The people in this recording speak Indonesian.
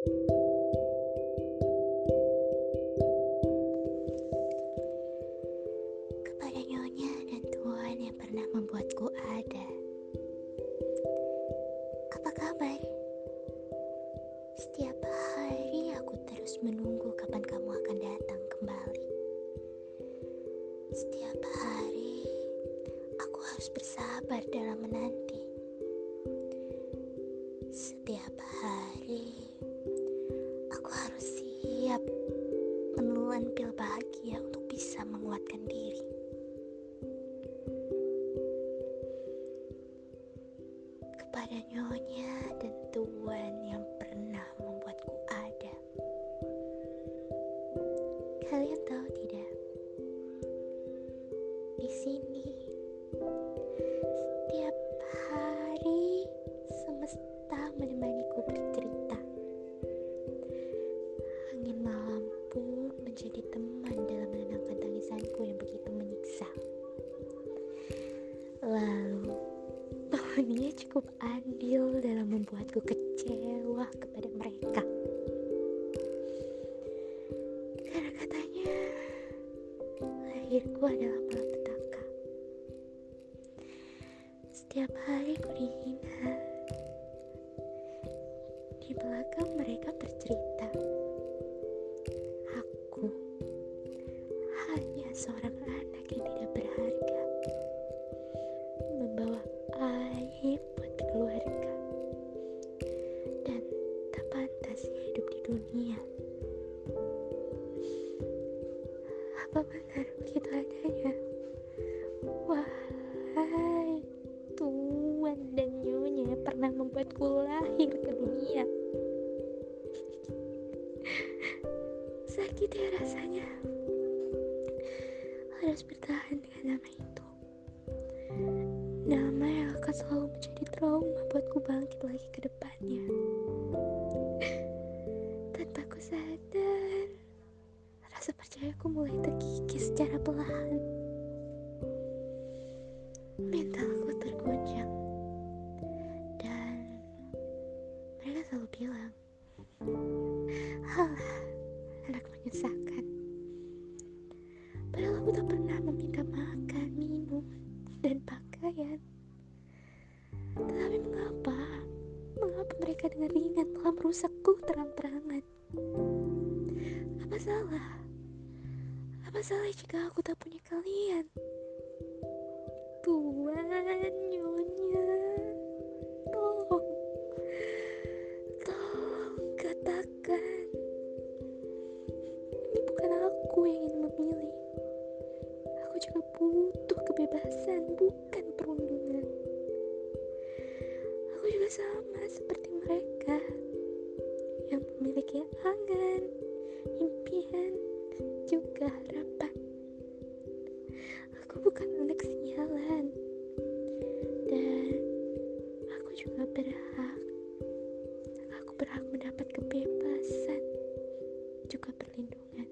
Kepada nyonya dan tuan yang pernah membuatku ada. Apa kabar? Setiap hari aku terus menunggu kapan kamu akan datang kembali. Setiap hari aku harus bersabar dalam menanti. Setiap hari pil bahagia untuk bisa menguatkan diri. Kepada nyonya dan tuan yang pernah membuatku ada. Kalian tahu tidak? Di sini setiap hari semesta menemaniku bercerita. Angin malam menjadi teman dalam menenangkan tangisanku yang begitu menyiksa. Lalu, dunia cukup adil dalam membuatku kecewa kepada mereka. Karena katanya, lahirku adalah malapetaka. Setiap hari ku dihina. Di belakang mereka bercerita. Seorang anak yang tidak berharga. Membawa aib buat keluarga. Dan tak pantas hidup di dunia. Apa benar begitu adanya? Wahai tuan dan nyonya pernah membuatku lahir ke dunia. Sakit ya rasanya harus bertahan dengan nama itu. Nama yang akan selalu menjadi trauma buatku bangkit lagi ke depannya. Tanpa ku sadar, rasa percayaku mulai terkikis secara perlahan. Mentalku tergoncang. Dan mereka selalu bilang, Halah, anak menyusahkan. Mereka dengan ringan telah merusakku terang-terangan? Apa salah? Apa salah jika aku tak punya kalian? Tuan, nyonya, tolong, tolong katakan. Ini bukan aku yang ingin memilih. Aku juga butuh kebebasan, bukan juga sama seperti mereka yang memiliki angan, impian, juga harapan. Aku bukan anak sialan. Dan aku juga berhak. Aku berhak mendapat kebebasan, juga perlindungan.